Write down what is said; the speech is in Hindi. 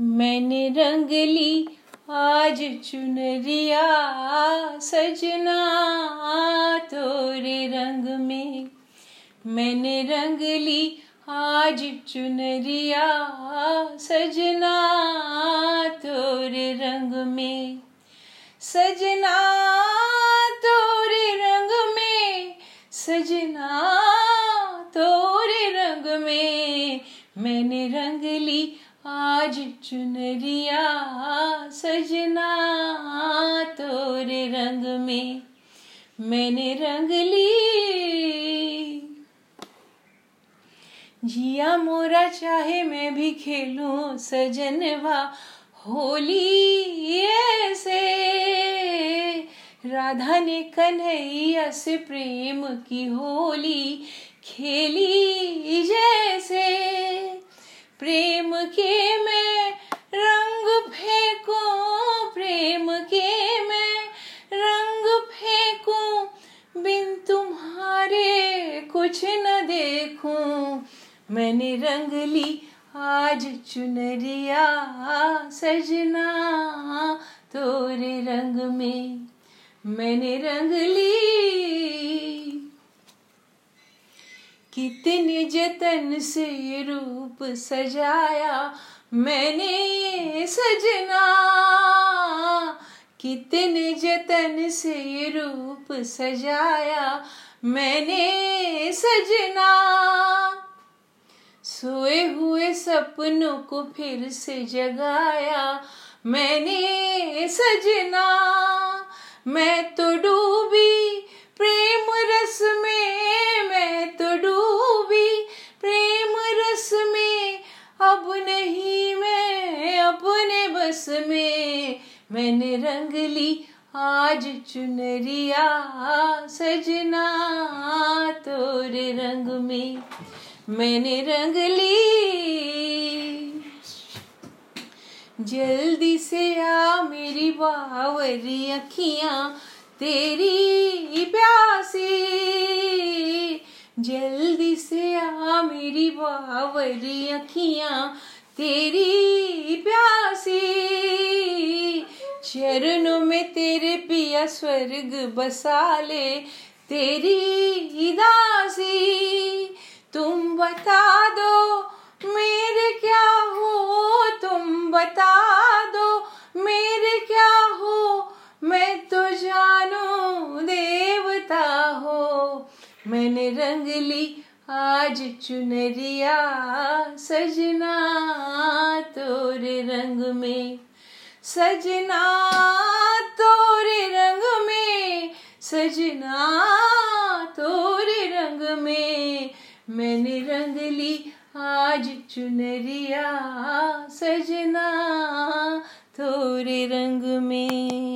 मैंने रंग ली, आज चुनरिया सजना तोरे रंग में। मैंने रंग ली, आज चुनरिया सजना तोरे रंग में। सजना तोरे रंग में, सजना तोरे रंग में। मैंने रंग ली आज चुनरिया सजना तोरे रंग में। मैंने रंग ली। जिया मोरा चाहे मैं भी खेलूं सजनवा होली ऐसे। राधा ने कन्हैया से प्रेम की होली खेली। कुछ न देखूँ। मैंने रंग ली आज चुनरिया, सजना तोरे रंग में। मैंने रंग ली कितने जतन से रूप सजाया। मैंने ये सजना कितने जतन से रूप सजाया। मैंने सजना। सोए हुए सपनों को फिर से जगाया। मैंने सजना। मैं तो डूबी प्रेम रस में, मैं तो डूबी प्रेम रस में। अब नहीं मैं अपने बस में। मैंने रंग ली आज चुनरिया सजना तोरे रंग में, मैंने रंग ली। जल्दी से आ मेरी बावरी अखियाँ, तेरी प्यासी। जल्दी से आ मेरी बावरी अखियाँ, तेरी स्वर्ग बसा ले तेरी दासी। तुम बता दो, मेरे क्या हो? तुम बता दो, मेरे क्या हो? मैं तो जानू देवता हो। मैंने रंग ली आज चुनरिया, सजना तोरे रंग में। सजना तोरे सजना तोरे रंग में मैंने रंग ली आज चुनरिया सजना तोरे रंग में।